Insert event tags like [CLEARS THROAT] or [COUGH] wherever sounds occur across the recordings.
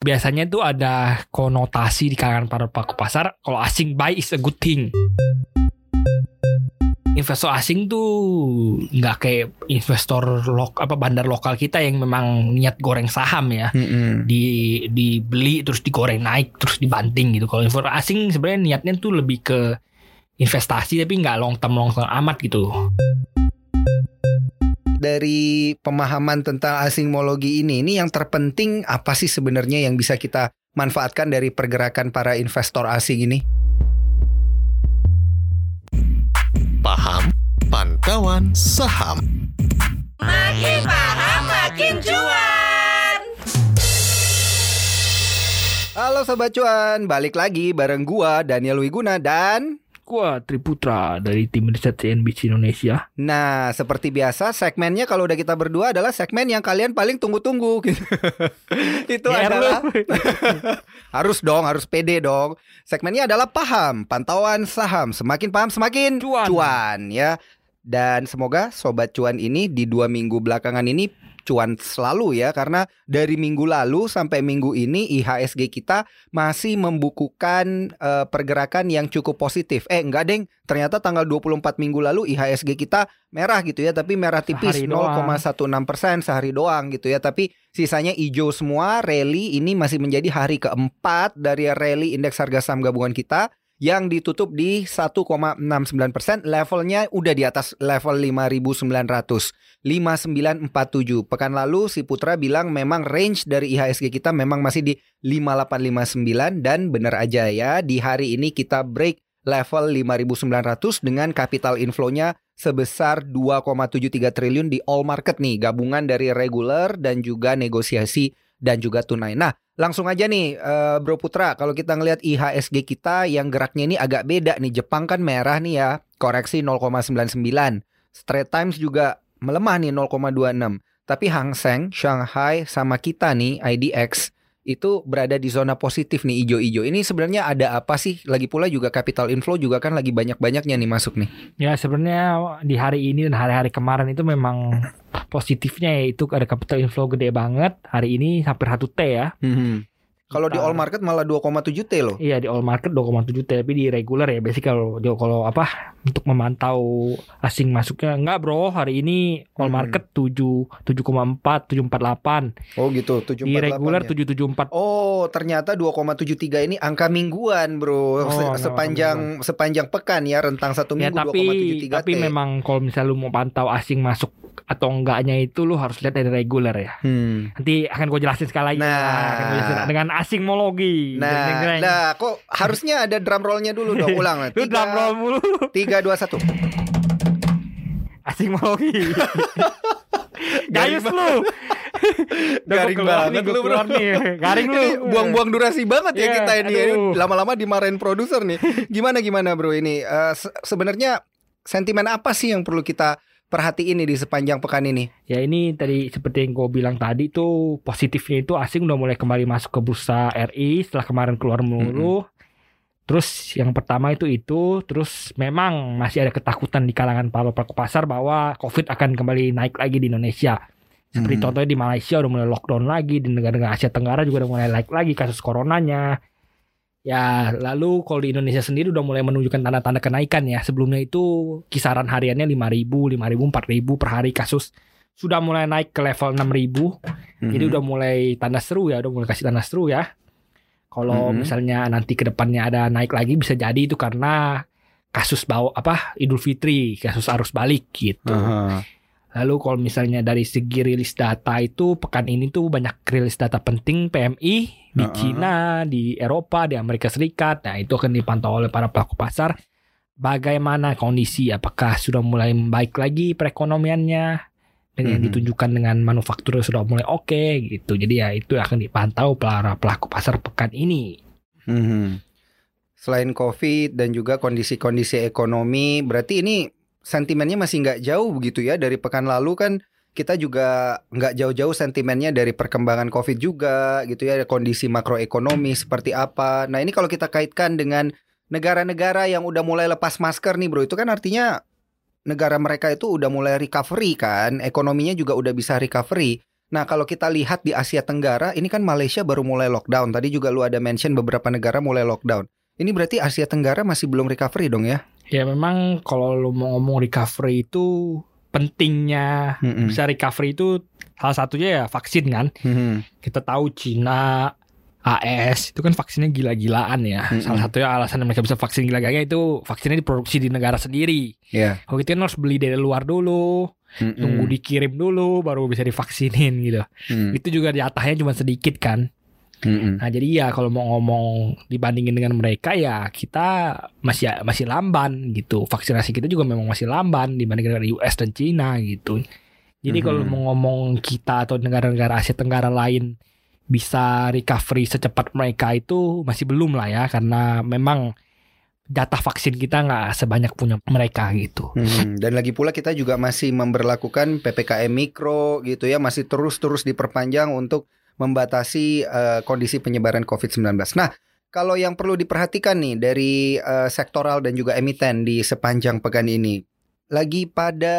biasanya tuh ada konotasi di kalangan para pelaku pasar kalau asing buy is a good thing. Investor asing tuh nggak kayak investor lok apa bandar lokal kita yang memang niat goreng saham ya. Mm-mm. di dibeli terus digoreng naik terus dibanting gitu. Kalau investor asing sebenarnya niatnya tuh lebih ke investasi tapi nggak long term long term amat gitu. Dari pemahaman tentang asingmologi ini, ini yang terpenting apa sih sebenarnya yang bisa kita manfaatkan dari pergerakan para investor asing ini? Paham pantauan saham. Makin paham makin cuan. Halo Sobat Cuan, balik lagi bareng gua Daniel Wiguna dan Gua Triputra dari tim riset CNBC Indonesia. Nah, seperti biasa segmennya kalau udah kita berdua adalah segmen yang kalian paling tunggu-tunggu [LAUGHS] gitu. Itu GR adalah [LAUGHS] harus dong, harus pede dong. Segmennya adalah paham, pantauan saham. Semakin paham semakin Cuan. ya. Dan semoga sobat cuan ini di dua minggu belakangan ini cuan selalu ya karena dari minggu lalu sampai minggu ini IHSG kita masih membukukan eh, pergerakan yang cukup positif. Eh enggak deng, ternyata tanggal 24 minggu lalu IHSG kita merah gitu ya, tapi merah tipis Sehari doang. 0,16% sehari doang gitu ya. Tapi sisanya hijau semua. Rally ini masih menjadi hari keempat dari rally indeks harga saham gabungan kita yang ditutup di 1,69%, levelnya udah di atas level 5.900. 5947. Pekan lalu si Putra bilang memang range dari IHSG kita memang masih di 5859 dan benar aja ya di hari ini kita break level 5900 dengan capital inflow-nya sebesar 2,73 triliun di all market nih, gabungan dari regular dan juga negosiasi dan juga tunai. Nah, langsung aja nih eh, Bro Putra, kalau kita ngelihat IHSG kita yang geraknya ini agak beda nih. Jepang kan merah nih ya, koreksi 0,99. Straits Times juga melemah nih 0,26. Tapi Hang Seng, Shanghai sama kita nih IDX itu berada di zona positif nih ijo-ijo. Ini sebenarnya ada apa sih? Lagi pula juga capital inflow juga kan lagi banyak-banyaknya nih masuk nih. Ya sebenarnya di hari ini dan hari-hari kemarin itu memang positifnya ya itu ada capital inflow gede banget. Hari ini hampir 1 T ya. Kalau di all market malah 2,7 T loh. Iya di all market 2,7 T tapi di regular ya basic kalau kalau apa untuk memantau asing masuknya enggak bro hari ini all Hmm. market 7 7,4 748 Oh gitu, 748 di regular ya. 774 Oh, ternyata 2,73 ini angka mingguan, Bro. Oh, Se- sepanjang sepanjang pekan ya, rentang satu ya minggu tapi 2,73 tapi T. memang kalau misalnya lu mau pantau asing masuk atau enggaknya itu lu harus lihat dari regular ya Hmm. nanti akan gue jelasin sekali lagi Nah. akan jelasin dengan asingmologi Nah, nah, kok harusnya ada drum rollnya dulu dong, [LAUGHS] ulang. lu drum roll mulu Tiga, dua, satu. asingmologi [LAUGHS] Gayus lu [LAUGHS] Garing banget lu, bro. nih. Garing lu buang-buang durasi banget ya Iya, kita ini. Aduh. Lama-lama dimarahin produser nih. Gimana gimana, Bro ini? Eh, se- sebenarnya sentimen apa sih yang perlu kita perhatiin nih di sepanjang pekan ini? Ya ini tadi seperti yang gue bilang tadi tuh positifnya itu asing udah mulai kembali masuk ke bursa RI setelah kemarin keluar melulu. Terus yang pertama itu itu, terus memang masih ada ketakutan di kalangan para pelaku pasar bahwa COVID akan kembali naik lagi di Indonesia. Seperti Mhm. contohnya di Malaysia udah mulai lockdown lagi, di negara-negara Asia Tenggara juga udah mulai naik lagi kasus coronanya. Ya, lalu kalau di Indonesia sendiri udah mulai menunjukkan tanda-tanda kenaikan ya. Sebelumnya itu kisaran hariannya 5.000, 5.000, 4.000 per hari kasus. Sudah mulai naik ke level 6.000. Jadi Mhm. udah mulai tanda seru ya, udah mulai kasih tanda seru ya. Kalau Mhm. misalnya nanti ke depannya ada naik lagi bisa jadi itu karena kasus bawa apa Idul Fitri, kasus arus balik gitu. Aha. Lalu kalau misalnya dari segi rilis data itu pekan ini tuh banyak rilis data penting PMI di Heeh. Cina, di Eropa, di Amerika Serikat. Nah, itu akan dipantau oleh para pelaku pasar. Bagaimana kondisi? Apakah sudah mulai membaik lagi perekonomiannya? Dengan yang Mhm. ditunjukkan dengan manufaktur sudah mulai oke gitu. Jadi ya itu akan dipantau para pelaku pasar pekan ini. Mhm. Selain COVID dan juga kondisi-kondisi ekonomi, berarti ini sentimennya masih nggak jauh begitu ya dari pekan lalu kan kita juga nggak jauh-jauh sentimennya dari perkembangan COVID juga gitu ya kondisi makroekonomi seperti apa. Nah ini kalau kita kaitkan dengan negara-negara yang udah mulai lepas masker nih bro itu kan artinya negara mereka itu udah mulai recovery kan ekonominya juga udah bisa recovery. Nah, kalau kita lihat di Asia Tenggara, ini kan Malaysia baru mulai lockdown. Tadi juga lu ada mention beberapa negara mulai lockdown. Ini berarti Asia Tenggara masih belum recovery dong ya? Ya memang kalau lu mau ngomong recovery itu pentingnya Mm-mm. bisa recovery itu salah satunya ya vaksin kan. Mhm. Kita tahu Cina, AS itu kan vaksinnya gila-gilaan ya. Mm-mm. Salah satunya alasan mereka bisa vaksin gila-gilaan itu vaksinnya diproduksi di negara sendiri. Ya. Kalau gitu kan harus beli dari luar dulu, Mm-mm. tunggu dikirim dulu baru bisa divaksinin gitu. Mm. Itu juga jatahnya cuma sedikit kan. Mm-mm. Nah jadi ya kalau mau ngomong dibandingin dengan mereka ya kita masih masih lamban gitu. Vaksinasi kita juga memang masih lamban dibandingin dengan US dan Cina gitu. Jadi kalau Mhm. mau ngomong kita atau negara-negara Asia Tenggara lain bisa recovery secepat mereka itu masih belum lah ya karena memang jatah vaksin kita nggak sebanyak punya mereka gitu. Hmm, dan lagi pula kita juga masih memberlakukan PPKM mikro gitu ya, masih terus-terus diperpanjang untuk membatasi eh, kondisi penyebaran COVID-19. Nah, kalau yang perlu diperhatikan nih dari eh, sektoral dan juga emiten di sepanjang pekan ini, lagi pada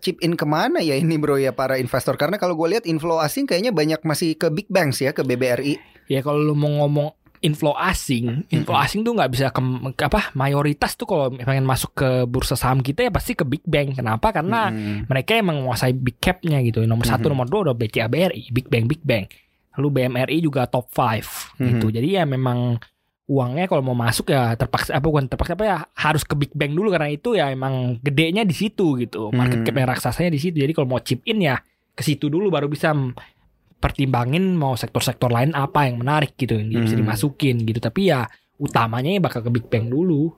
chip in ke mana ya ini bro ya para investor? Karena kalau gue lihat inflow asing kayaknya banyak masih ke big banks ya, ke BBRI. Ya kalau lu mau ngomong inflow asing, inflow Mm-mm. asing tuh nggak bisa ke, ke apa mayoritas tuh kalau pengen masuk ke bursa saham kita ya pasti ke big bank. Kenapa? Karena Hmm, mereka emang menguasai big capnya gitu. Nomor satu, Mhm. nomor dua udah BCA BRI, big bank, big bank. Lalu BMRI juga top 5 gitu. Mhm. Jadi ya memang uangnya kalau mau masuk ya terpaksa apa bukan terpaksa apa ya harus ke big bank dulu karena itu ya emang gedenya di situ gitu. Market cap yang raksasanya di situ. Jadi kalau mau chip in ya ke situ dulu baru bisa pertimbangin mau sektor-sektor lain apa yang menarik gitu yang bisa Mhm. dimasukin gitu. Tapi ya utamanya ya bakal ke big bank dulu.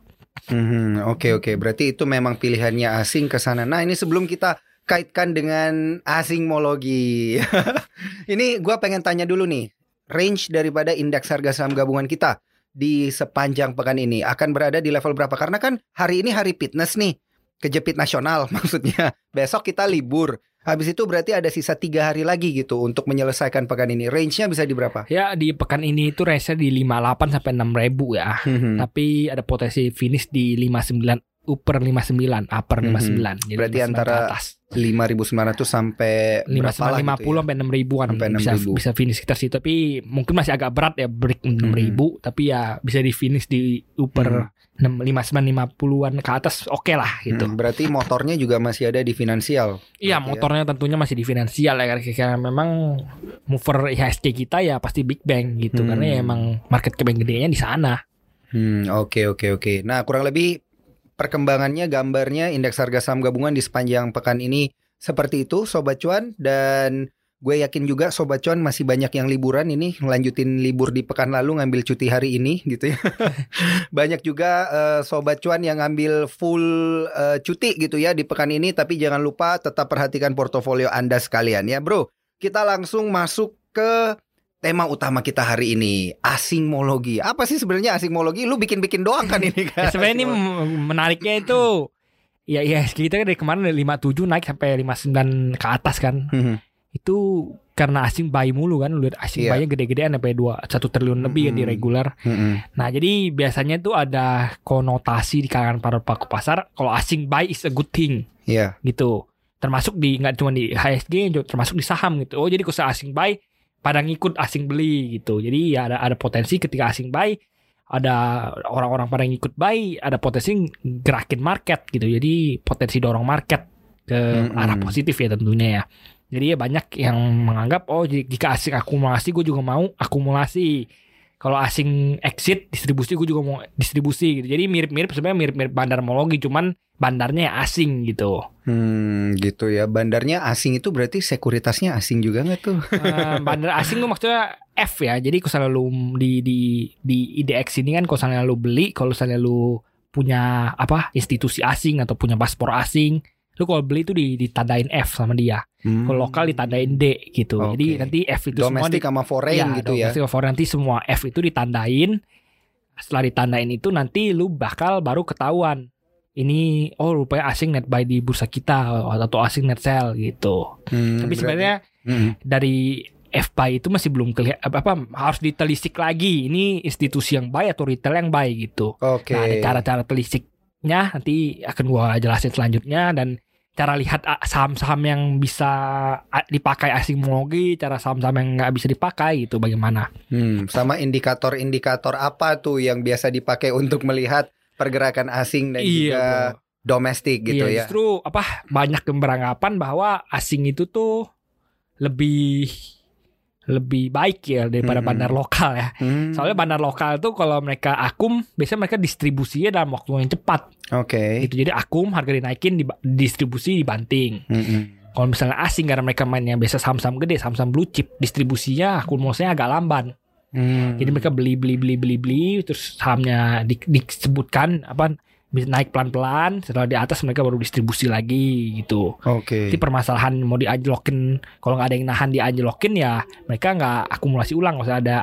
Oke oke, berarti itu memang pilihannya asing ke sana. Nah ini sebelum kita kaitkan dengan asingmologi, [LAUGHS] ini gua pengen tanya dulu nih, range daripada indeks harga saham gabungan kita di sepanjang pekan ini akan berada di level berapa? Karena kan hari ini hari fitness nih, kejepit nasional [LAUGHS] maksudnya. Besok kita libur. Habis itu berarti ada sisa tiga hari lagi gitu untuk menyelesaikan pekan ini. Range-nya bisa di berapa? Ya di pekan ini itu range di 58 sampai 6 ribu ya. Mhm. tapi ada potensi finish di 59 upper 59 upper Mhm. 59 jadi Berarti 59 antara ke atas 5.900 sampai berapa 59 lah 50 gitu ya? sampai 6 ribuan Sampai bisa 6.000. bisa finish sekitar situ tapi mungkin masih agak berat ya break 6 ribu tapi ya bisa di finish di upper 6 59 50-an ke atas oke lah gitu. Hmm, berarti motornya juga masih ada di finansial. Iya, ya. motornya tentunya masih di finansial ya karena- memang mover IHSG kita ya pasti big bang gitu Hmm. karena ya emang market yang gedenya di sana. Hmm, oke oke oke. Nah, kurang lebih perkembangannya gambarnya indeks harga saham gabungan di sepanjang pekan ini seperti itu sobat cuan dan gue yakin juga sobat cuan masih banyak yang liburan ini lanjutin libur di pekan lalu ngambil cuti hari ini gitu ya. [LAUGHS] banyak juga eh, sobat cuan yang ngambil full eh, cuti gitu ya di pekan ini tapi jangan lupa tetap perhatikan portofolio Anda sekalian ya, Bro. Kita langsung masuk ke tema utama kita hari ini asingmologi. Apa sih sebenarnya asingmologi? Lu bikin-bikin doang kan ini kan? [LAUGHS] Ya, sebenarnya ini menariknya itu ya ya kita kan dari kemarin dari 57 naik sampai 59 ke atas kan. Mhm. Itu karena asing buy mulu kan, lu lihat asing Iya. buy-nya gede-gedean sampai 2 1 triliun lebih kan di Mhm. regular. Mhm. Nah, jadi biasanya tuh ada konotasi di kalangan para pelaku pasar kalau asing buy is a good thing Iya. gitu. Termasuk di nggak cuma di HSG, termasuk di saham gitu. Oh, jadi kalau asing buy pada ngikut asing beli gitu. Jadi ya ada ada potensi ketika asing buy ada orang-orang pada ngikut buy, ada potensi gerakin market gitu. Jadi potensi dorong market ke Mm-mm. arah positif ya tentunya ya. Jadi ya banyak yang menganggap oh jika asing akumulasi gue juga mau akumulasi. Kalau asing exit distribusi gue juga mau distribusi gitu. Jadi mirip-mirip sebenarnya mirip-mirip bandarmologi cuman bandarnya asing gitu. Hmm, gitu ya. Bandarnya asing itu berarti sekuritasnya asing juga nggak tuh? Eh, bandar asing tuh maksudnya F ya. Jadi kalau misalnya lu di di di IDX ini kan kalau misalnya lu beli, kalau misalnya lu punya apa institusi asing atau punya paspor asing, lu kalau beli itu di ditandain F sama dia. Hmm. Kalau lokal ditandain D gitu. Oke. Jadi nanti F itu semua domestik di, sama foreign gitu ya. domestic foreign nanti semua F itu ditandain. Setelah ditandain itu nanti lu bakal baru ketahuan. Ini oh rupanya asing net buy di bursa kita atau asing net sell gitu. Hmm, Tapi sebenarnya Hmm. dari FBuy itu masih belum kelihatan apa, apa harus ditelisik lagi ini institusi yang buy atau retail yang buy gitu. Oke. Nah, ada cara-cara telisiknya nanti akan gua jelasin selanjutnya dan cara lihat ah, saham-saham yang bisa ah, dipakai asimologi, cara saham-saham yang nggak bisa dipakai gitu bagaimana? Hmm, sama indikator-indikator apa tuh yang biasa dipakai untuk melihat pergerakan asing dan juga Iya, bro. domestik gitu iya, ya. justru apa banyak yang beranggapan bahwa asing itu tuh lebih lebih baik ya daripada Mm-mm. bandar lokal ya. Hmm, Soalnya bandar lokal tuh kalau mereka akum, biasanya mereka distribusinya dalam waktu yang cepat. Oke. Gitu. Jadi akum harga dinaikin, diba- distribusi dibanting. Mm-mm. Kalau misalnya asing karena mereka mainnya biasa saham-saham gede, saham-saham blue chip, distribusinya akumulasinya agak lamban. Hmm. Jadi mereka beli beli beli beli beli terus sahamnya di- disebutkan apa bisa naik pelan-pelan, setelah di atas mereka baru distribusi lagi gitu. Oke. Jadi permasalahan mau dianjlokin kalau nggak ada yang nahan dianjlokin ya mereka nggak akumulasi ulang misalnya ada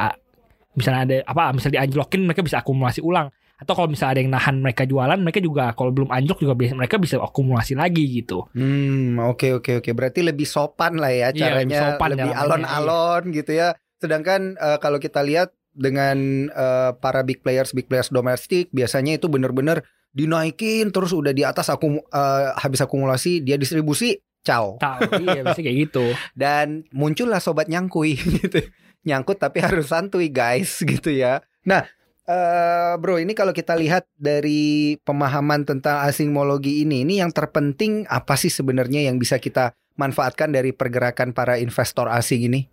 misalnya ada apa misalnya dianjlokin mereka bisa akumulasi ulang atau kalau misalnya ada yang nahan mereka jualan mereka juga kalau belum anjlok juga biasa mereka bisa akumulasi lagi gitu Hmm, oke oke oke. Berarti lebih sopan lah ya Iya, caranya, lebih sopan lebih caranya, alon-alon gitu ya. Sedangkan eh, kalau kita lihat dengan eh, para big players big players domestik biasanya itu bener-bener dinaikin terus udah di atas aku habis akumulasi dia distribusi ciao. Tahu iya biasanya kayak gitu. [LAUGHS] Dan muncullah sobat nyangkui [LAUGHS] gitu. Nyangkut tapi harus santuy guys [LAUGHS] gitu ya. Nah eh bro ini kalau kita lihat dari pemahaman tentang asimologi ini ini yang terpenting apa sih sebenarnya yang bisa kita manfaatkan dari pergerakan para investor asing ini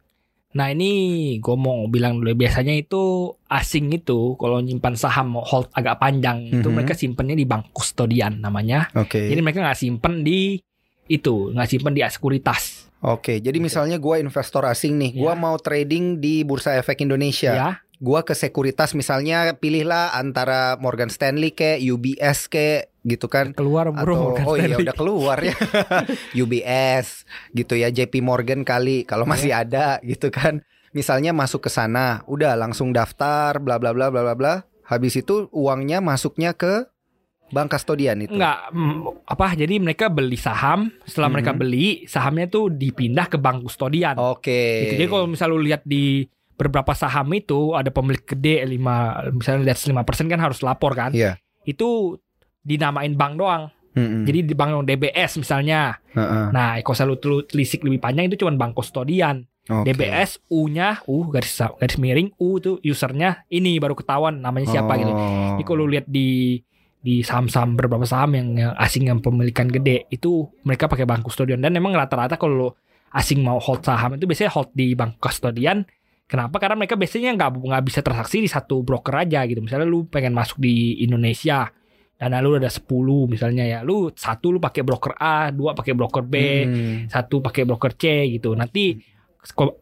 nah ini gue mau bilang dulu biasanya itu asing itu kalau nyimpan saham hold agak panjang itu Mhm. mereka simpennya di bank kustodian namanya. Oke. Jadi mereka nggak simpen di itu nggak simpen di sekuritas. Oke jadi misalnya gua investor asing nih gua Ya. mau trading di bursa efek Indonesia. Ya. Gua ke sekuritas misalnya pilihlah antara Morgan Stanley ke UBS ke gitu kan. Keluar bro atau Morgan oh iya udah keluar ya. [LAUGHS] UBS gitu ya JP Morgan kali kalau masih Iya. ada gitu kan. Misalnya masuk ke sana udah langsung daftar bla bla bla bla bla bla. Habis itu uangnya masuknya ke bank kastodian itu. Enggak mm, apa jadi mereka beli saham. Setelah mereka Mhm. beli sahamnya tuh dipindah ke bank kustodian. Oke. Gitu. jadi kalau misal lu lihat di beberapa saham itu ada pemilik gede lima misalnya lihat 5% kan harus lapor kan. Iya. itu dinamain bank doang Mm-mm. jadi di bank yang DBS misalnya Heeh. nah kalau selalu lu telisik lebih panjang itu cuma bank kustodian Oke. DBS U-nya U garis garis miring U itu usernya ini baru ketahuan namanya siapa gitu Oh. Jadi kalau lu lihat di di saham-saham beberapa saham yang, yang asing yang pemilikan gede itu mereka pakai bank kustodian dan memang rata-rata kalau lu asing mau hold saham itu biasanya hold di bank kustodian. Kenapa? Karena mereka biasanya nggak nggak bisa transaksi di satu broker aja gitu. Misalnya lu pengen masuk di Indonesia dan lu ada 10 misalnya ya. Lu satu lu pakai broker A, dua pakai broker B, Hmm. satu pakai broker C gitu. Nanti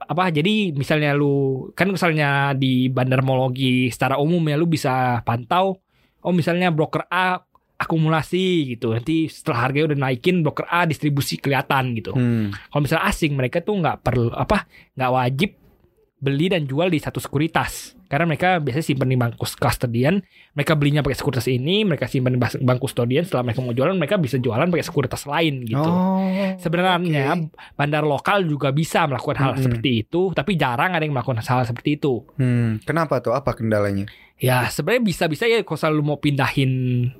apa jadi misalnya lu kan misalnya di bandarmologi secara umum ya lu bisa pantau oh misalnya broker A akumulasi gitu nanti setelah harganya udah naikin broker A distribusi kelihatan gitu Hmm. kalau misalnya asing mereka tuh nggak perlu apa nggak wajib beli dan jual di satu sekuritas karena mereka biasanya simpan di bank custodian mereka belinya pakai sekuritas ini mereka simpan di bank custodian setelah mereka mau jualan mereka bisa jualan pakai sekuritas lain gitu Oh, Sebenarnya oke. bandar lokal juga bisa melakukan hal Mm-mm. seperti itu, tapi jarang ada yang melakukan hal seperti itu. Hmm. Kenapa tuh? Apa kendalanya? Ya sebenarnya bisa-bisa ya kalau selalu mau pindahin,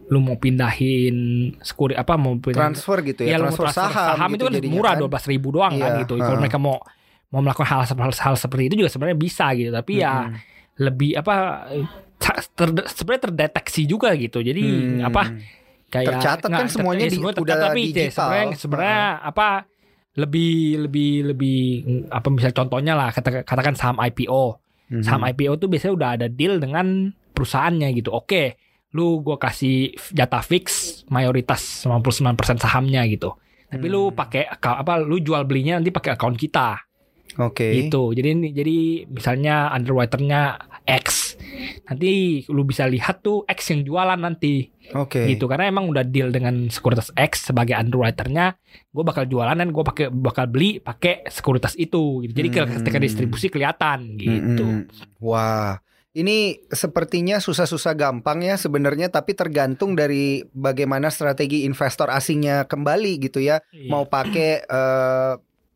lu mau pindahin sekuri apa mau pindahin, Transfer gitu ya, ya, lu transfer, transfer saham, itu gitu kan jadinya murah kan? dua belas ribu doang kan Iya, gitu. Kalau mereka mau mau melakukan hal, hal, hal seperti itu juga sebenarnya bisa gitu, tapi ya Mm-mm. lebih apa ter- sebenarnya terdeteksi juga gitu. Jadi Hmm. apa kayak Tercatat kan nggak, semuanya tercatat, di- semua tercatat, tapi digital. sebenarnya sebenarnya apa lebih lebih lebih apa misalnya contohnya lah kata- katakan saham IPO Mhm. saham IPO tuh biasanya udah ada deal dengan perusahaannya gitu oke lu gua kasih jatah fix mayoritas 99% sahamnya gitu tapi lu Hmm. pakai apa lu jual belinya nanti pakai account kita Oke. gitu jadi jadi misalnya underwriternya X nanti lu bisa lihat tuh X yang jualan nanti Oke. gitu karena emang udah deal dengan sekuritas X sebagai underwriternya gue bakal jualan dan gue pakai bakal beli pakai sekuritas itu gitu jadi Hmm. ketika distribusi kelihatan gitu Mm-mm. Wah, ini sepertinya susah-susah gampang ya sebenarnya, tapi tergantung dari bagaimana strategi investor asingnya kembali gitu ya. Iya. Mau pakai eh,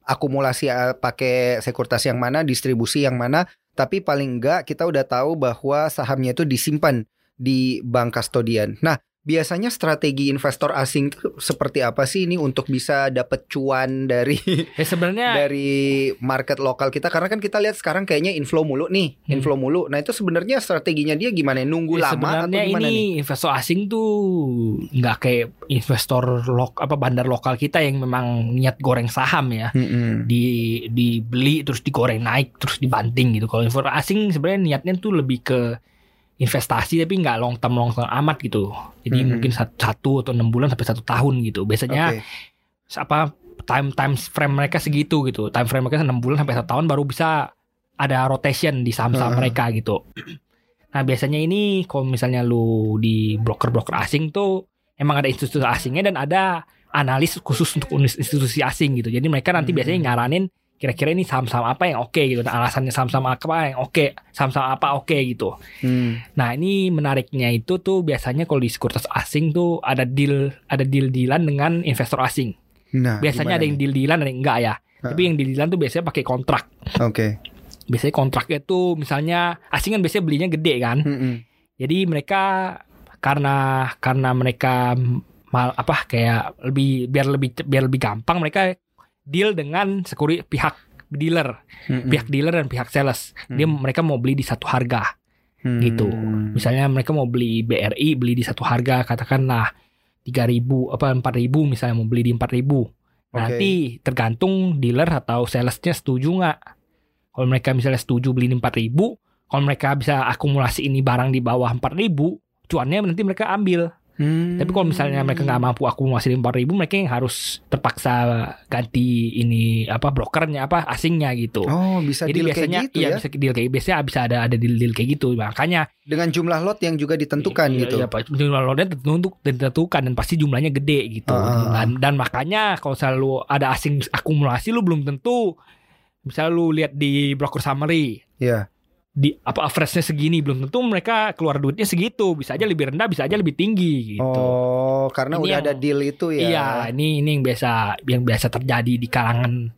akumulasi eh, pakai sekuritas yang mana, distribusi yang mana, tapi paling enggak kita udah tahu bahwa sahamnya itu disimpan di bank kastodian. Nah, biasanya strategi investor asing itu seperti apa sih ini untuk bisa dapat cuan dari Ya sebenarnya dari market lokal kita karena kan kita lihat sekarang kayaknya inflow mulu nih, Hmm. inflow mulu. Nah, itu sebenarnya strateginya dia gimana? Nunggu ya lama atau gimana ini nih? investor asing tuh nggak kayak investor lok apa bandar lokal kita yang memang niat goreng saham ya. Mm-mm. di dibeli terus digoreng naik terus dibanting gitu. Kalau investor asing sebenarnya niatnya tuh lebih ke investasi tapi nggak long term long term amat gitu. Jadi Mhm. mungkin satu, satu atau enam bulan sampai satu tahun gitu. Biasanya Oke. apa time time frame mereka segitu gitu. Time frame mereka enam bulan sampai satu tahun baru bisa ada rotation di saham-saham Heeh. mereka gitu. [CLEARS THROAT] Nah biasanya ini kalau misalnya lu di broker-broker asing tuh emang ada institusi asingnya dan ada analis khusus untuk institusi asing gitu. Jadi mereka nanti Hmm. biasanya nyaranin kira-kira ini saham-saham apa yang oke gitu. Nah, alasannya saham-saham apa yang oke, saham-saham apa oke gitu. Hmm. Nah ini menariknya itu tuh biasanya kalau di sekuritas asing tuh ada deal ada deal dealan dengan investor asing. Nah, Biasanya ada yang deal dealan ada yang enggak ya. Tapi yang deal dealan tuh biasanya pakai kontrak. Oke. Biasanya kontraknya tuh misalnya asing kan biasanya belinya gede kan. Mm-mm. Jadi mereka karena karena mereka mal apa kayak lebih biar lebih biar lebih gampang mereka deal dengan sekuri pihak dealer, Mm-mm. pihak dealer dan pihak sales. Dia Hmm. mereka mau beli di satu harga. Hmm. gitu. Misalnya mereka mau beli BRI beli di satu harga katakanlah 3000 apa 4000 misalnya mau beli di 4000. Nanti tergantung dealer atau salesnya setuju nggak. Kalau mereka misalnya setuju beli di 4000, kalau mereka bisa akumulasi ini barang di bawah 4000, cuannya nanti mereka ambil. Hmm. Tapi kalau misalnya mereka nggak mampu akumulasi di 4000, mereka yang harus terpaksa ganti ini apa brokernya apa asingnya gitu. Oh, bisa Jadi deal biasanya kayak gitu iya ya. bisa deal kayak biasanya bisa ada ada deal deal kayak gitu. Makanya Dengan jumlah lot yang juga ditentukan Iya, gitu. Iya, Pak. Jumlah lotnya tentu ditentukan dan pasti jumlahnya gede gitu. Ah. Dan, dan makanya kalau selalu ada asing akumulasi lu belum tentu misalnya lu lihat di broker summary Iya. Di apa average-nya segini belum tentu mereka keluar duitnya segitu bisa aja lebih rendah bisa aja lebih tinggi gitu. Oh, karena Ini udah yang- ada deal itu ya. Iya, ini ini yang biasa yang biasa terjadi di kalangan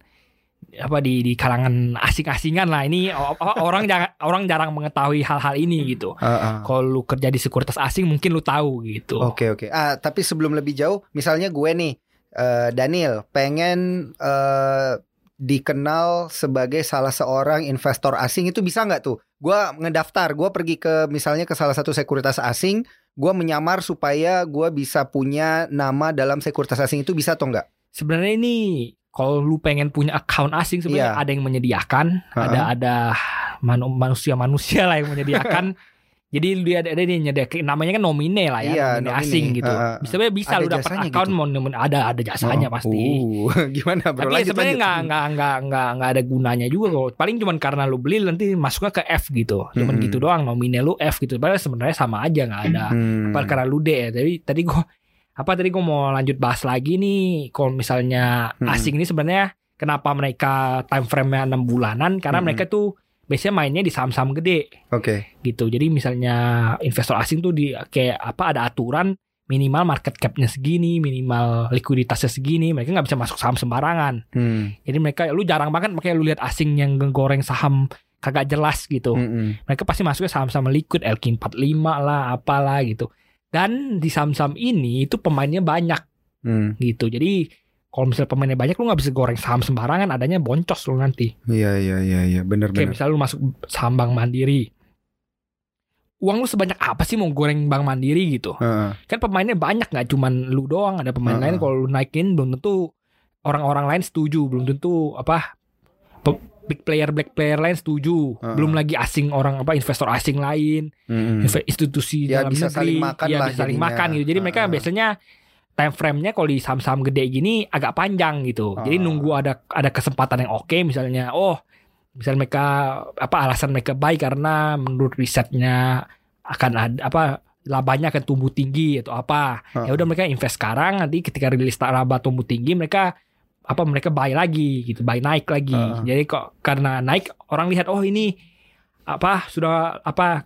apa di di kalangan asing-asingan lah ini orang [LAUGHS] jarang orang jarang mengetahui hal-hal ini gitu. Ah, ah. Kalau lu kerja di sekuritas asing mungkin lu tahu gitu. Oke oke. Ah tapi sebelum lebih jauh, misalnya gue nih, eh, Daniel, pengen eh, dikenal sebagai salah seorang investor asing itu bisa nggak tuh? Gue ngedaftar, gue pergi ke misalnya ke salah satu sekuritas asing, gue menyamar supaya gue bisa punya nama dalam sekuritas asing itu bisa atau enggak? Sebenarnya ini kalau lu pengen punya account asing sebenarnya Iya. ada yang menyediakan, Ha-ha. ada ada manu- manusia-manusia lah yang menyediakan. [LAUGHS] Jadi dia ada, ada dia nyediakan namanya kan nomine lah ya, Iya, nomine nomine. asing gitu. Ha-ha. Bisa bisa lu dapat account gitu? mau nemen- ada ada jasanya Oh, pasti. uh, [LAUGHS] gimana bro? Tapi Lanjut, sebenarnya nggak nggak nggak nggak nggak ada gunanya juga kok. Paling cuman karena lu beli nanti masuknya ke F gitu. Cuman Mm-mm. gitu doang nomine lu F gitu. Padahal sebenarnya sama aja nggak ada. Hmm. Apa karena lu D ya. Jadi tadi gua apa tadi gua mau lanjut bahas lagi nih kalau misalnya Hmm. asing ini sebenarnya kenapa mereka time frame-nya 6 bulanan karena Hmm. mereka tuh biasanya mainnya di saham-saham gede Oke. gitu. Jadi misalnya investor asing tuh di kayak apa ada aturan minimal market cap-nya segini, minimal likuiditasnya segini, mereka nggak bisa masuk saham sembarangan. Hmm. Jadi mereka lu jarang banget makanya lu lihat asing yang ngegoreng saham kagak jelas gitu. Mm-mm. Mereka pasti masuknya saham-saham liquid LQ45 lah, apalah gitu. Dan di saham-saham ini itu pemainnya banyak Hmm. gitu. Jadi kalau misalnya pemainnya banyak lu nggak bisa goreng saham sembarangan, adanya boncos lu nanti. Iya iya iya iya benar Kayak benar. misalnya lu masuk saham Bank Mandiri. Uang lu sebanyak apa sih mau goreng Bank Mandiri gitu? Heeh. Kan pemainnya banyak nggak cuman lu doang, ada pemain Heeh. lain kalau lu naikin belum tentu orang-orang lain setuju, belum tentu apa big player black player lain setuju. Heeh. Belum lagi asing orang apa investor asing lain, inve- institusi Ya, dalam bisa negeri, saling makan ya, lah bisa saling jadinya. makan gitu. Jadi mereka Heeh. biasanya time frame-nya kalau di saham-saham gede gini agak panjang gitu. Jadi Ah. nunggu ada ada kesempatan yang oke misalnya oh misalnya mereka apa alasan mereka baik karena menurut risetnya akan ada apa labanya akan tumbuh tinggi atau apa. Ah. Ya udah mereka invest sekarang nanti ketika rilis laba tumbuh tinggi mereka apa mereka buy lagi gitu, buy naik lagi. Ah. Jadi kok karena naik orang lihat oh ini apa sudah apa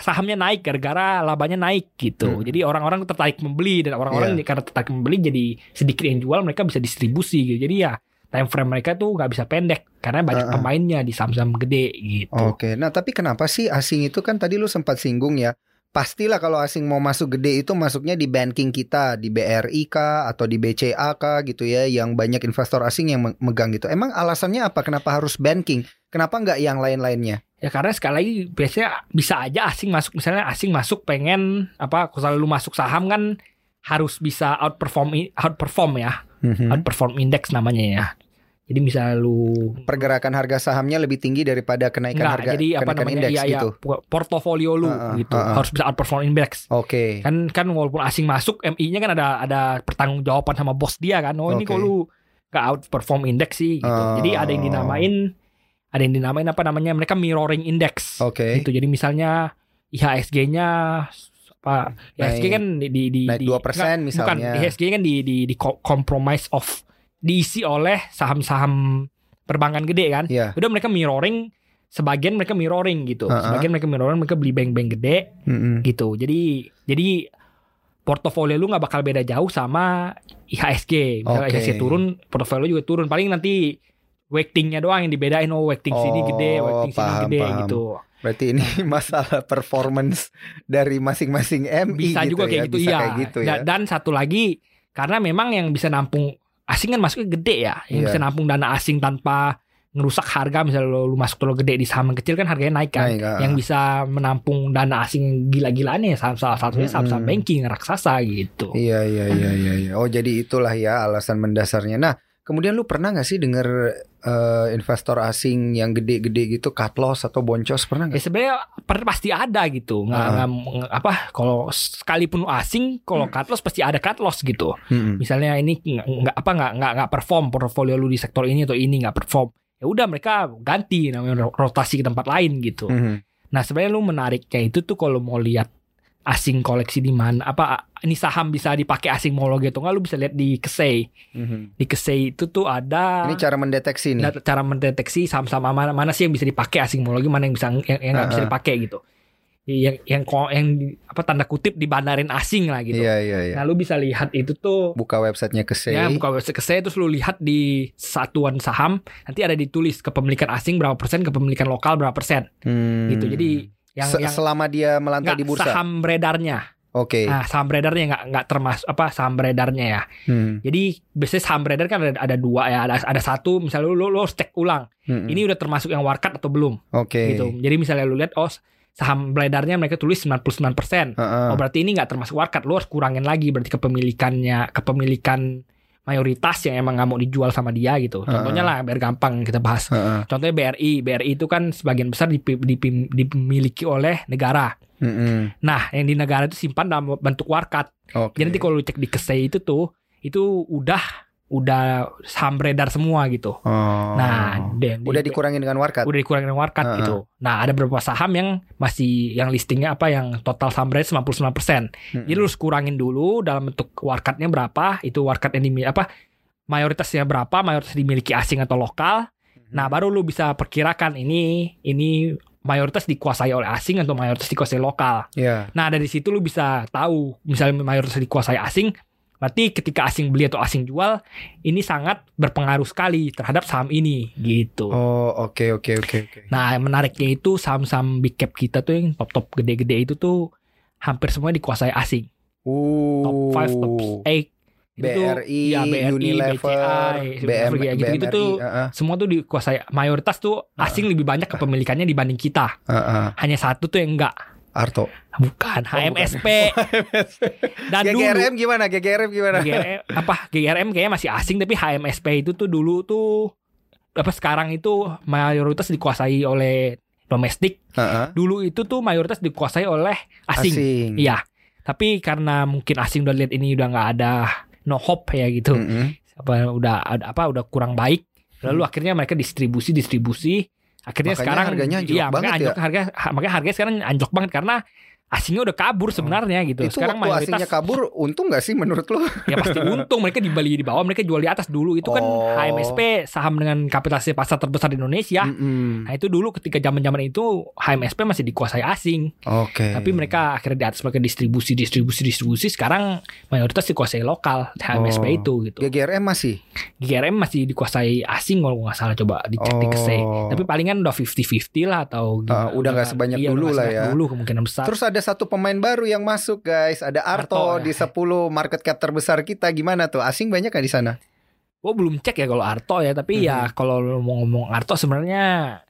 sahamnya naik gara-gara labanya naik gitu. Hmm. Jadi orang-orang tertarik membeli dan orang-orang Iya. karena tertarik membeli jadi sedikit yang jual mereka bisa distribusi gitu. Jadi ya time frame mereka tuh nggak bisa pendek karena banyak Ah, ah. pemainnya di saham-saham gede gitu. Oke, nah tapi kenapa sih asing itu kan tadi lu sempat singgung ya pastilah kalau asing mau masuk gede itu masuknya di banking kita di BRI kah atau di BCA kah gitu ya yang banyak investor asing yang me- megang gitu. Emang alasannya apa? Kenapa harus banking? Kenapa nggak yang lain-lainnya? Ya karena sekali lagi biasanya bisa aja asing masuk misalnya asing masuk pengen apa kalau lu masuk saham kan harus bisa outperform outperform ya. Mhm. Outperform index namanya ya. Jadi misal lu Pergerakan harga sahamnya lebih tinggi daripada kenaikan enggak harga jadi apa kenaikan namanya indeks ya, ya, gitu. portofolio lu Heeh, gitu heeh. harus bisa outperform index. Oke. Kan kan walaupun asing masuk MI-nya kan ada ada pertanggungjawaban sama bos dia kan. Oh ini Oke. kok lu gak outperform index sih gitu. Oh. Jadi ada yang dinamain ada yang dinamain apa namanya mereka mirroring index. Oke. Gitu. Jadi misalnya IHSG-nya apa IHSG kan di di di naik di- 2% enggak, misalnya. Bukan, IHSG kan di di di co- compromise of diisi oleh saham-saham perbankan gede kan. Iya. Udah mereka mirroring sebagian mereka mirroring gitu. Uh-uh. Sebagian mereka mirroring mereka beli bank-bank gede Mm-mm. gitu. Jadi jadi portofolio lu nggak bakal beda jauh sama IHSG. Misalnya Oke. IHSG turun, portofolio juga turun. Paling nanti weightingnya doang yang dibedain. Oh sini Oh, gede, weighting sini gede paham. gitu. Berarti ini [LAUGHS] masalah performance dari masing-masing MI Bisa gitu juga ya. kayak gitu Bisa iya. kayak gitu ya. Dan, dan satu lagi karena memang yang bisa nampung asing kan masuknya gede ya. Yang Iya. bisa nampung dana asing tanpa ngerusak harga misalnya lu, lu masuk terlalu gede di saham yang kecil kan harganya naik kan. Naik, ah. Yang bisa menampung dana asing gila-gilaan ya saham salah satunya saham-saham banking raksasa gitu. Iya iya iya iya iya. Oh jadi itulah ya alasan mendasarnya. Nah, kemudian lu pernah nggak sih dengar eh, investor asing yang gede-gede gitu cut loss atau boncos pernah Ya nggak? sebenarnya per- pasti ada gitu. Nggak, Ah. nggak- apa kalau sekalipun asing kalau cut loss pasti ada cut loss gitu. Mm-mm. Misalnya ini nggak apa nggak nggak nggak perform portofolio lu di sektor ini atau ini nggak perform. Ya udah mereka ganti namanya ro- rotasi ke tempat lain gitu. Mhm. Nah, sebenarnya lu menariknya itu tuh kalau mau lihat asing koleksi di mana apa ini saham bisa dipakai asing mau lagi atau enggak lu bisa lihat di Kesei. Mhm. Di Kesei itu tuh ada Ini cara mendeteksi nih. Nah, cara mendeteksi saham-saham mana mana sih yang bisa dipakai asingmologi mana yang bisa yang yang nggak bisa Uh-uh. dipakai gitu yang yang yang di- apa tanda kutip dibandarin asing lah gitu Iya iya iya. nah lu bisa lihat itu tuh Buka websitenya ke ya buka website keseh terus lu lihat di satuan saham nanti ada ditulis kepemilikan asing berapa persen kepemilikan lokal berapa persen Hmm. gitu jadi yang Se- yang selama dia melantai di bursa. saham beredarnya Oke. nah saham beredarnya nggak nggak termasuk apa saham beredarnya ya Hmm. jadi biasanya saham beredar kan ada, ada dua ya ada ada satu misalnya lu lu, lu harus cek ulang Mm-mm. ini udah termasuk yang warkat atau belum Hmm. Oke. gitu. Jadi misalnya lu lihat oh saham beredarnya mereka tulis 99%. Heeh. Oh berarti ini nggak termasuk warkat. Lu harus kurangin lagi berarti kepemilikannya kepemilikan mayoritas yang emang nggak mau dijual sama dia gitu. Contohnya lah biar gampang kita bahas. Heeh. Contohnya BRI. BRI itu kan sebagian besar dipi- dipi- dimiliki oleh negara. Mm-mm. Nah, yang di negara itu simpan dalam bentuk warkat. Oke. Jadi nanti kalau lu cek di Kesei itu tuh itu udah udah saham beredar semua gitu. Oh. Nah, dan di- udah dikurangin dengan warkat. udah dikurangin warkat Heeh. gitu. Nah, ada beberapa saham yang masih yang listingnya apa yang total saham beredar 99%. Mm-mm. Jadi lu harus kurangin dulu dalam bentuk warkatnya berapa, itu warkat yang dimiliki apa mayoritasnya berapa, mayoritas dimiliki asing atau lokal. Nah, baru lu bisa perkirakan ini ini mayoritas dikuasai oleh asing atau mayoritas dikuasai lokal. Iya. Nah, dari situ lu bisa tahu misalnya mayoritas dikuasai asing, berarti ketika asing beli atau asing jual, ini sangat berpengaruh sekali terhadap saham ini gitu. Oh, oke oke oke oke. Nah, yang menariknya itu saham-saham big cap kita tuh yang top-top gede-gede itu tuh hampir semua dikuasai asing. Uh. Top 5, top 8. Itu tuh, BRI, ya, BRI, Unilever, BCI, BM, gitu-gitu BMRI, tuh heeh, semua tuh dikuasai mayoritas tuh asing lebih banyak kepemilikannya dibanding kita. heeh. Hanya satu tuh yang enggak. Arto. Bukan HMSP. [LAUGHS] Dan dulu GGRM gimana? GGRM gimana? GRM, apa GRM kayaknya masih asing tapi HMSP itu tuh dulu tuh apa sekarang itu mayoritas dikuasai oleh domestik. Heeh. Dulu itu tuh mayoritas dikuasai oleh asing. Asing. Iya. Tapi karena mungkin asing udah lihat ini udah nggak ada no hope ya gitu. Mm-mm. Apa udah ada apa udah kurang baik. Lalu akhirnya mereka distribusi distribusi. Akhirnya Makanya sekarang harganya anjlok iya, banget makanya ya. anjlok, harga ha- makanya harganya sekarang anjlok banget karena asingnya udah kabur sebenarnya gitu. Itu sekarang waktu mayoritas asingnya kabur untung gak sih menurut lo? [LAUGHS] ya pasti untung mereka dibeli di bawah mereka jual di atas dulu itu kan Oh. HMSP saham dengan kapitalisasi pasar terbesar di Indonesia Mm-mm. nah itu dulu ketika zaman zaman itu HMSP masih dikuasai asing Oke. tapi mereka akhirnya di atas mereka distribusi distribusi distribusi sekarang mayoritas dikuasai lokal HMSP Oh. itu gitu GGRM masih. GRM masih dikuasai asing kalau nggak salah coba dicek di. Oh. tapi palingan udah 50-50 lah atau Ah, udah nggak sebanyak iya, dulu lah ya. dulu kemungkinan besar Terus ada satu pemain baru yang masuk guys. Ada Arto, Arto, ya. di 10 market cap terbesar kita. Gimana tuh? Asing banyak nggak di sana? Gue belum cek ya kalau Arto ya, tapi ya Mhm. kalau lu mau ngomong Arto sebenarnya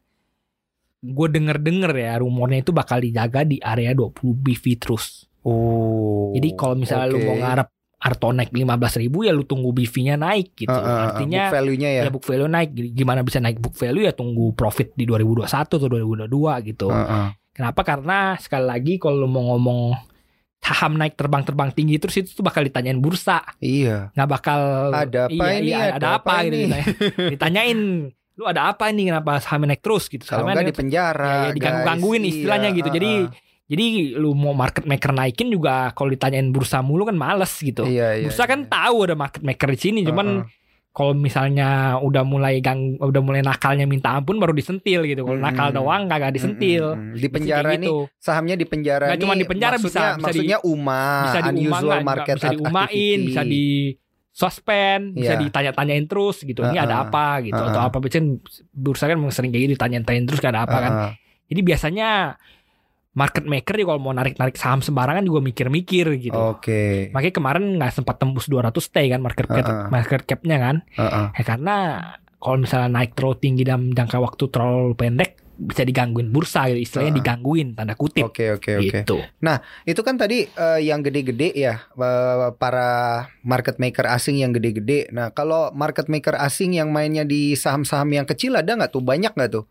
gue denger-denger ya rumornya itu bakal dijaga di area 20 BV terus. Oh. Jadi kalau misalnya lu oke. mau ngarep Arto naik 15 ribu ya lu tunggu BV-nya naik gitu. Ah, ah, Artinya book value-nya ya. ya book value naik. Gimana bisa naik book value ya tunggu profit di 2021 atau 2022 gitu. Ah, ah. Kenapa? Karena sekali lagi kalau lu mau ngomong saham naik terbang-terbang tinggi terus itu tuh bakal ditanyain bursa. Iya. nggak bakal Ada apa iya, ini? iya, ada, Ada apa, apa gitu ini? ditanya- [LAUGHS] ditanyain lu ada apa ini kenapa sahamnya naik terus gitu Kalau nggak di penjara, ya, ya, diganggu-gangguin guys. istilahnya Iya, gitu jadi ah. jadi lu mau market maker naikin juga kalau ditanyain bursa mulu kan males gitu Iya, iya, bursa kan iya. tahu ada market maker di sini cuman Ah, ah. Kalau misalnya udah mulai gang udah mulai nakalnya minta ampun baru disentil gitu kalau Mm-mm. nakal doang kagak disentil Mm, mm, mm. di penjara kayak nih gitu. sahamnya di penjara Nggak cuma di penjara, bisa- maksudnya bisa di- maksudnya bisa diumang unusual nggak, market bisa diumain activity. bisa di suspend bisa Iya. ditanya-tanyain terus gitu ini Uh-uh. ada apa gitu atau Uh-uh. apa biasanya bursa kan sering kayak gitu ditanya-tanyain terus kan ada apa kan Ah, ah. jadi biasanya market maker juga kalau mau narik-narik saham sembarangan juga mikir-mikir gitu Oke. makanya kemarin nggak sempat tembus 200 T kan market cap Uh-uh. market capnya kan Ah, ah. ya karena kalau misalnya naik terlalu tinggi dalam jangka waktu terlalu pendek bisa digangguin bursa gitu istilahnya Uh-uh. digangguin tanda kutip Oke oke oke. gitu Itu kan tadi eh, yang gede-gede ya eh, para market maker asing yang gede-gede. Nah kalau market maker asing yang mainnya di saham-saham yang kecil ada nggak tuh? Banyak nggak tuh?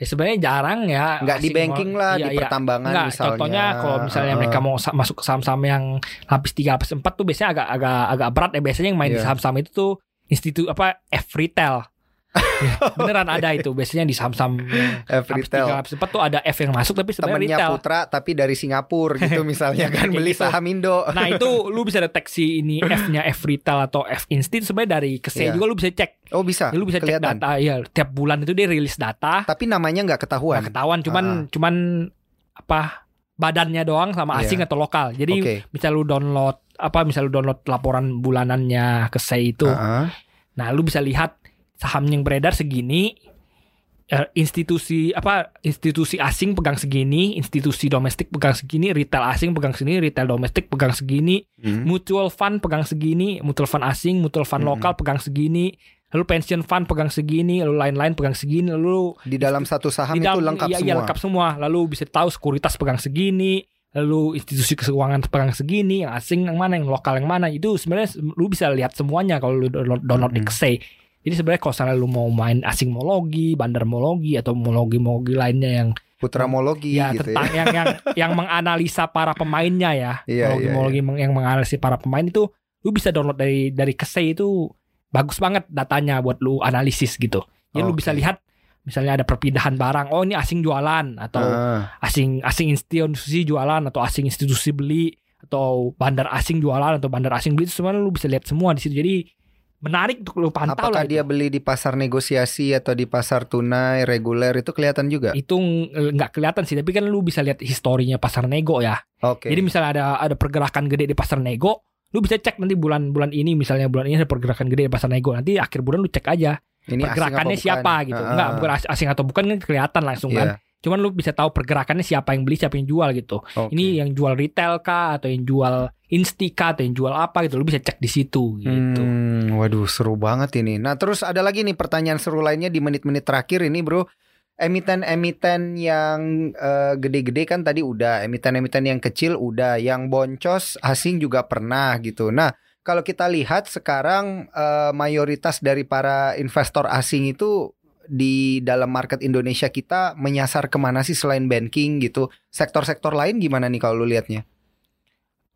Ya sebenarnya jarang ya Nggak di banking mau- lah, iya, di iya. pertambangan Enggak, misalnya. contohnya kalau misalnya Ah, mereka mau masuk ke saham-saham yang lapis 3, lapis 4 tuh biasanya agak agak agak berat ya biasanya yang main di Iya. saham-saham itu tuh institut apa F retail. Ya, beneran ada itu biasanya di saham-saham [LAUGHS] retail. 3, lapis 4 tuh ada F yang masuk tapi sebenarnya temennya retail. Putra tapi dari Singapura gitu [LAUGHS] misalnya kan Kayak beli gitu. saham Indo. Nah itu [LAUGHS] lu bisa deteksi ini F-nya F retail atau F instant sebenarnya dari kese Iya. juga lu bisa cek. Oh bisa. Lu bisa cek kelihatan. data ya tiap bulan itu dia rilis data. Tapi namanya nggak ketahuan. Nggak ketahuan cuman Ah. cuman apa badannya doang sama asing atau lokal. Jadi Oke. misal lu download apa misal lu download laporan bulanannya ke SEI itu. Ah, ah. Nah, lu bisa lihat saham yang beredar segini eh, institusi apa institusi asing pegang segini, institusi domestik pegang segini, retail asing pegang segini, retail domestik pegang segini, Hmm. mutual fund pegang segini, mutual fund asing, mutual fund Hmm. lokal pegang segini, lalu pension fund pegang segini, lalu lain-lain pegang segini, lalu Di dalam satu saham di itu dalam- lengkap iya, semua. iya, lengkap semua. Lalu bisa tahu sekuritas pegang segini, lalu institusi keuangan pegang segini, yang asing yang mana, yang lokal yang mana. Itu sebenarnya lu bisa lihat semuanya kalau lu download, Mhm. Kesei. Jadi sebenarnya kalau misalnya lu mau main asingmologi, bandarmologi atau mologi-mologi lainnya yang Putramologi ya gitu tentang ya. yang yang yang menganalisa para pemainnya ya, [LAUGHS] Iya, mologi-mologi meng- yang menganalisa para pemain itu lu bisa download dari dari Kesei itu bagus banget datanya buat lu analisis gitu. Jadi lu Oke. bisa lihat misalnya ada perpindahan barang, oh ini asing jualan atau Ah, asing asing institusi jualan atau asing institusi beli atau bandar asing jualan atau bandar asing beli itu semua lu bisa lihat semua di situ. Jadi menarik untuk lu pantau apakah lah dia itu. beli di pasar negosiasi atau di pasar tunai reguler itu kelihatan juga? Itu ng- nggak kelihatan sih, tapi kan lu bisa lihat historinya pasar nego ya. Oke. Jadi misalnya ada ada pergerakan gede di pasar nego, lu bisa cek nanti bulan-bulan ini misalnya bulan ini ada pergerakan gede di pasar nego. Nanti akhir bulan lu cek aja ini pergerakannya bukan? siapa gitu. Ah, Enggak, ah. bukan as- asing atau bukan kan kelihatan langsung Iya, kan. Cuman lu bisa tahu pergerakannya siapa yang beli, siapa yang jual gitu. oke. Ini yang jual retail kah atau yang jual insti kah atau yang jual apa gitu. Lu bisa cek di situ gitu. Hmm, waduh seru banget ini. Nah terus ada lagi nih pertanyaan seru lainnya di menit-menit terakhir ini bro. Emiten-emiten yang eh, gede-gede kan tadi udah, emiten-emiten yang kecil udah, yang boncos asing juga pernah gitu. Nah kalau kita lihat sekarang eh, mayoritas dari para investor asing itu di dalam market Indonesia kita menyasar ke mana sih selain banking gitu? Sektor-sektor lain gimana nih kalau lu lihatnya?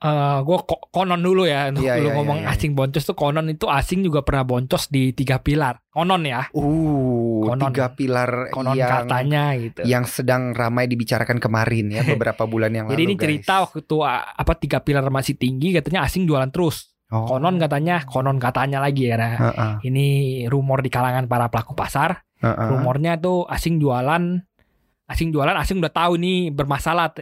Eh gue konon dulu ya untuk lu iya, ngomong iya, iya. asing boncos tuh konon itu asing juga pernah boncos di tiga pilar. Konon ya, Uh, Konon. tiga pilar konon yang katanya gitu. yang sedang ramai dibicarakan kemarin ya [LAUGHS] beberapa bulan yang lalu. Jadi ini guys. cerita waktu itu ah, apa tiga pilar masih tinggi katanya asing jualan terus. Oh. Konon katanya, konon katanya lagi ya. Nah, Heeh, ini rumor di kalangan para pelaku pasar. heeh. Rumornya tuh asing jualan, asing jualan, asing udah tahu nih bermasalah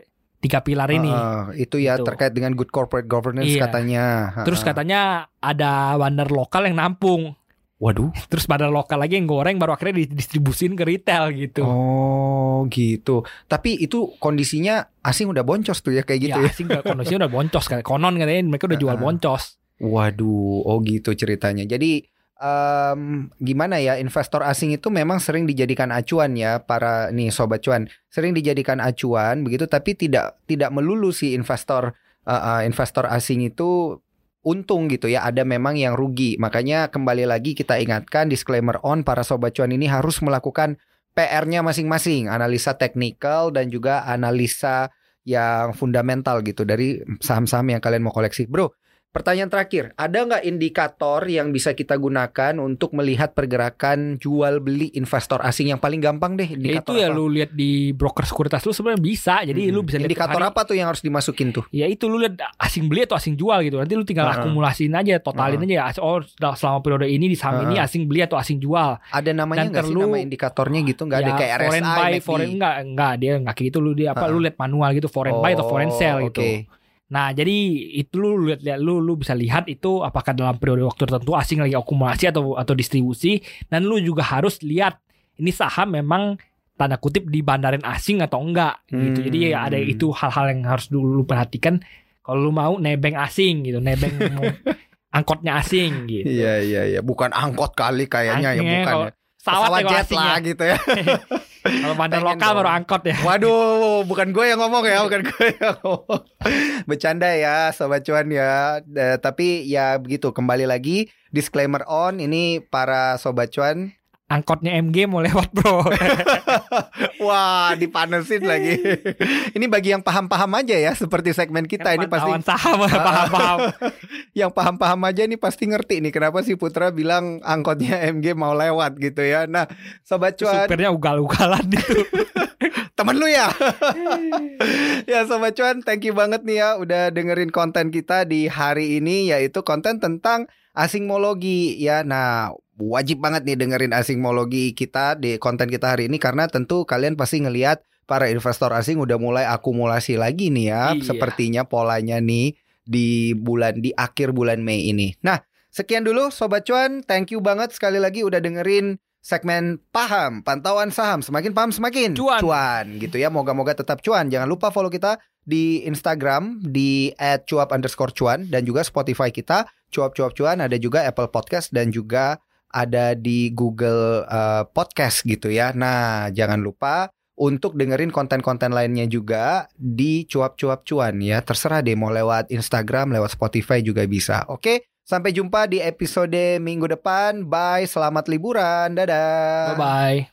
tiga pilar ini. Heeh, itu ya Gitu. terkait dengan good corporate governance Iya. katanya. Terus katanya ada bandar lokal yang nampung. Waduh. Terus pada lokal lagi yang goreng baru akhirnya didistribusin ke retail gitu. Oh gitu. Tapi itu kondisinya asing udah boncos tuh ya kayak gitu ya, ya. asing kondisinya udah boncos kan. Konon katanya mereka udah jual Heeh. boncos. Waduh, oh gitu ceritanya. Jadi em, gimana ya investor asing itu memang sering dijadikan acuan ya para nih sobat cuan, sering dijadikan acuan begitu tapi tidak tidak melulu si investor eh, eh, investor asing itu untung gitu ya. Ada memang yang rugi. Makanya kembali lagi kita ingatkan disclaimer on para sobat cuan ini harus melakukan PR-nya masing-masing, analisa teknikal dan juga analisa yang fundamental gitu dari saham-saham yang kalian mau koleksi. Bro, pertanyaan terakhir, ada nggak indikator yang bisa kita gunakan untuk melihat pergerakan jual beli investor asing yang paling gampang deh? Ya Indikator itu ya apa? lu lihat di broker sekuritas lu sebenarnya bisa. Jadi Hmm. lu bisa lihat indikator hari- apa tuh yang harus dimasukin tuh? Ya itu lu lihat asing beli atau asing jual gitu. Nanti lu tinggal Heeh. akumulasiin aja, totalin aja. Oh selama periode ini di saham ini Heeh. asing beli atau asing jual. Ada namanya nggak sih nama indikatornya gitu? Nggak ada Ya, kayak RSI, foreign buy, foreign enggak, enggak dia kayak gitu lu dia apa Heeh. lu lihat manual gitu foreign buy atau foreign sell Oh, gitu. Nah, jadi itu lu lihat lihat lu lu bisa lihat itu apakah dalam periode waktu tertentu asing lagi akumulasi atau atau distribusi dan lu juga harus lihat ini saham memang tanda kutip dibandarin asing atau enggak gitu. Jadi ya ada Hmm. itu hal-hal yang harus dulu lu perhatikan kalau lu mau nebeng asing gitu, nebeng [LAUGHS] angkotnya asing gitu. Iya iya iya, bukan angkot kali kayaknya ya bukan. kalau ya. Pesawat, kalau jet asingnya. lah gitu ya. [LAUGHS] Kalau bandar lokal baru angkot ya. Waduh, bukan gue yang ngomong ya, bukan gue yang ngomong. Bercanda ya, sobat cuan ya. Eh, tapi ya begitu, kembali lagi disclaimer on. Ini para sobat cuan. Angkotnya MG mau lewat, Bro. [LAUGHS] Wah, dipanesin lagi. [LAUGHS] Ini bagi yang paham-paham aja ya, seperti segmen kita ini pasti saham [LAUGHS] paham-paham. yang paham-paham aja nih pasti ngerti nih kenapa si Putra bilang angkotnya MG mau lewat gitu ya. Nah, sobat cuan, Supirnya ugal-ugalan gitu. temen lu ya. ya sobat cuan, thank you banget nih ya udah dengerin konten kita di hari ini yaitu konten tentang asingmologi ya. Nah, wajib banget nih dengerin asingmologi kita di konten kita hari ini karena tentu kalian pasti ngelihat para investor asing udah mulai akumulasi lagi nih ya. Iya. Sepertinya polanya nih di bulan di akhir bulan Mei ini. Nah, sekian dulu sobat cuan, thank you banget sekali lagi udah dengerin segmen paham pantauan saham semakin paham semakin Cuan. gitu ya moga-moga tetap cuan jangan lupa follow kita di Instagram di @cuap underscore cuan dan juga Spotify kita cuap cuap cuan ada juga Apple Podcast dan juga ada di Google eh, Podcast gitu ya. Nah jangan lupa untuk dengerin konten-konten lainnya juga di cuap-cuap cuan ya. Terserah deh mau lewat Instagram lewat Spotify juga bisa. Oke sampai jumpa di episode minggu depan. Bye selamat liburan. Dadah. Bye-bye.